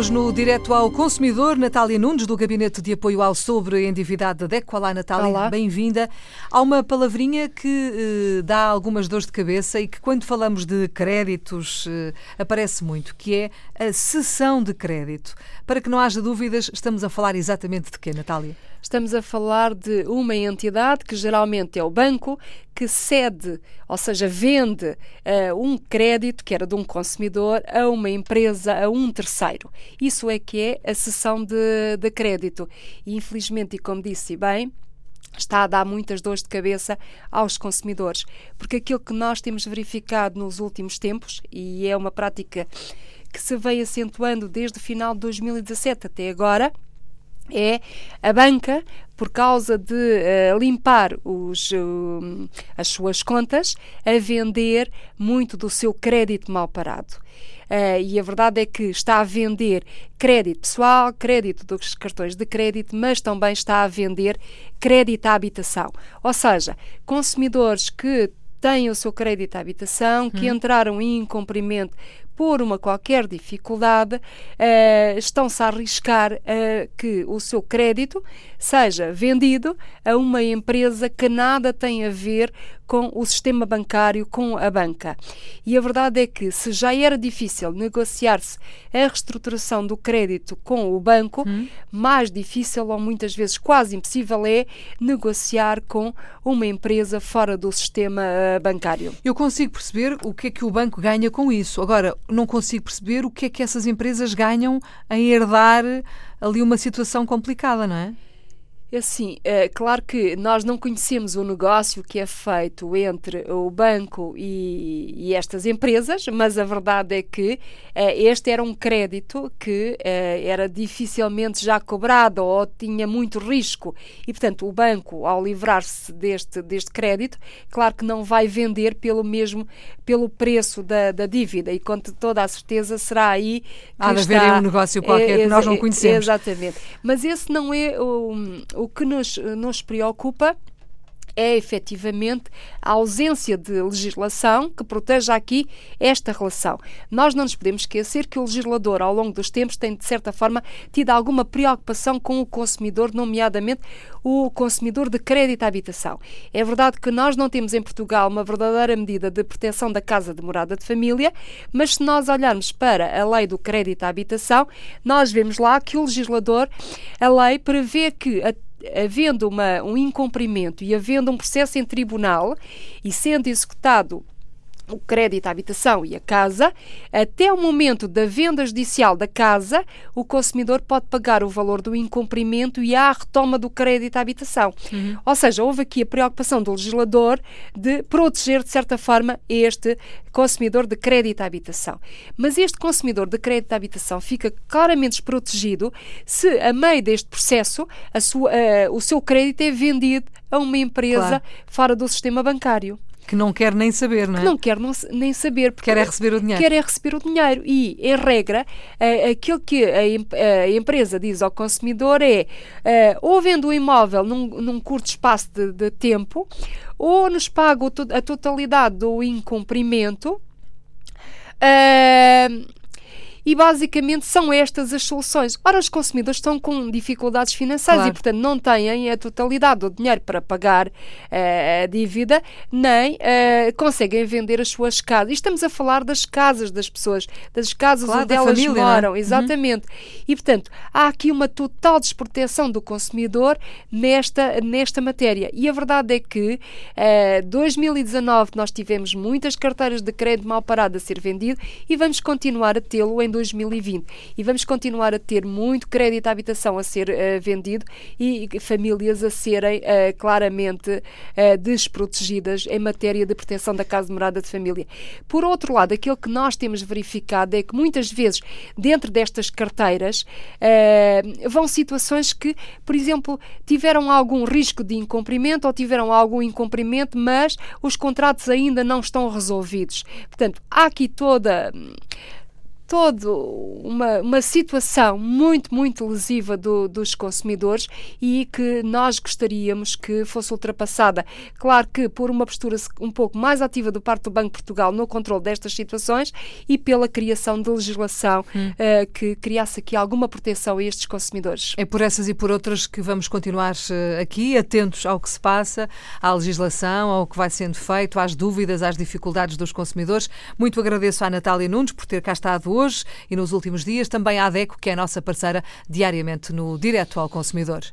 Hoje no Direto ao Consumidor, Natália Nunes, do Gabinete de Apoio ao Sobreendividado da DECO. Olá, Natália, bem-vinda. Há uma palavrinha que eh, dá algumas dores de cabeça e que quando falamos de créditos eh, aparece muito, que é a cessão de crédito. Para que não haja dúvidas, estamos a falar exatamente de quê, Natália? Estamos a falar de uma entidade que geralmente é o banco que cede, ou seja, vende uh, um crédito que era de um consumidor a uma empresa, a um terceiro. Isso é que é a cessão de, de crédito. E infelizmente, e como disse bem, está a dar muitas dores de cabeça aos consumidores, porque aquilo que nós temos verificado nos últimos tempos, e é uma prática que se vem acentuando desde o final de 2017 até agora, é a banca, por causa de uh, limpar os, uh, as suas contas, a vender muito do seu crédito mal parado. Uh, e a verdade é que está a vender crédito pessoal, crédito dos cartões de crédito, mas também está a vender crédito à habitação. Ou seja, consumidores que têm o seu crédito à habitação, que hum. entraram em incumprimento por uma qualquer dificuldade, uh, estão-se a arriscar a que o seu crédito seja vendido a uma empresa que nada tem a ver com o sistema bancário, com a banca. E a verdade é que, se já era difícil negociar-se a reestruturação do crédito com o banco, hum. mais difícil ou muitas vezes quase impossível é negociar com uma empresa fora do sistema uh, bancário. Eu consigo perceber o que é que o banco ganha com isso. Agora, não consigo perceber o que é que essas empresas ganham em herdar ali uma situação complicada, não é? Assim, é claro que nós não conhecemos o negócio que é feito entre o banco e, e estas empresas, mas a verdade é que é, este era um crédito que é, era dificilmente já cobrado ou tinha muito risco e, portanto, o banco, ao livrar-se deste, deste crédito, claro que não vai vender pelo mesmo pelo preço da, da dívida e com toda a certeza será aí que Há de haver um negócio qualquer que nós não conhecemos. Exatamente. Mas esse não é o o que nos, nos preocupa é efetivamente a ausência de legislação que proteja aqui esta relação. Nós não nos podemos esquecer que o legislador, ao longo dos tempos, tem, de certa forma, tido alguma preocupação com o consumidor, nomeadamente o consumidor de crédito à habitação. É verdade que nós não temos em Portugal uma verdadeira medida de proteção da casa de morada de família, mas se nós olharmos para a lei do crédito à habitação, nós vemos lá que o legislador, a lei prevê que havendo uma, um incumprimento e havendo um processo em tribunal e sendo executado o crédito à habitação e a casa, até o momento da venda judicial da casa, o consumidor pode pagar o valor do incumprimento e a retoma do crédito à habitação. Uhum. Ou seja, houve aqui a preocupação do legislador de proteger, de certa forma, este consumidor de crédito à habitação. Mas este consumidor de crédito à habitação fica claramente desprotegido se, a meio deste processo, sua, uh, o seu crédito é vendido a uma empresa claro. fora do sistema bancário que não quer nem saber, não é? Que não quer não, nem saber. Quer é receber o dinheiro. Quer é receber o dinheiro. E, em regra, uh, aquilo que a, a, empresa diz ao consumidor é uh, ou vende o imóvel num, num curto espaço de, de tempo, ou nos paga a totalidade do incumprimento. Uh, e basicamente são estas as soluções. Ora, os consumidores estão com dificuldades financeiras claro. e, portanto, não têm a totalidade do dinheiro para pagar uh, a dívida, nem uh, conseguem vender as suas casas. E estamos a falar das casas das pessoas, das casas claro, onde elas família, é? moram, é? exatamente. Uhum. E, portanto, há aqui uma total desproteção do consumidor nesta, nesta matéria. E a verdade é que uh, 2019 nós tivemos muitas carteiras de crédito mal parado a ser vendido e vamos continuar a tê-lo em 2020. E vamos continuar a ter muito crédito à habitação a ser uh, vendido e famílias a serem uh, claramente uh, desprotegidas em matéria de proteção da casa de morada de família. Por outro lado, aquilo que nós temos verificado é que muitas vezes, dentro destas carteiras, vão situações que, por exemplo, tiveram algum risco de incumprimento ou tiveram algum incumprimento, mas os contratos ainda não estão resolvidos. Portanto, há aqui toda toda uma, uma situação muito, muito lesiva do, dos consumidores e que nós gostaríamos que fosse ultrapassada. Claro que por uma postura um pouco mais ativa do parte do Banco de Portugal no controle destas situações e pela criação de legislação hum. uh, que criasse aqui alguma proteção a estes consumidores. É por essas e por outras que vamos continuar uh, aqui, atentos ao que se passa, à legislação, ao que vai sendo feito, às dúvidas, às dificuldades dos consumidores. Muito agradeço à Natália Nunes por ter cá estado hoje e nos últimos dias, também à ADECO, que é a nossa parceira diariamente no Direto ao Consumidor.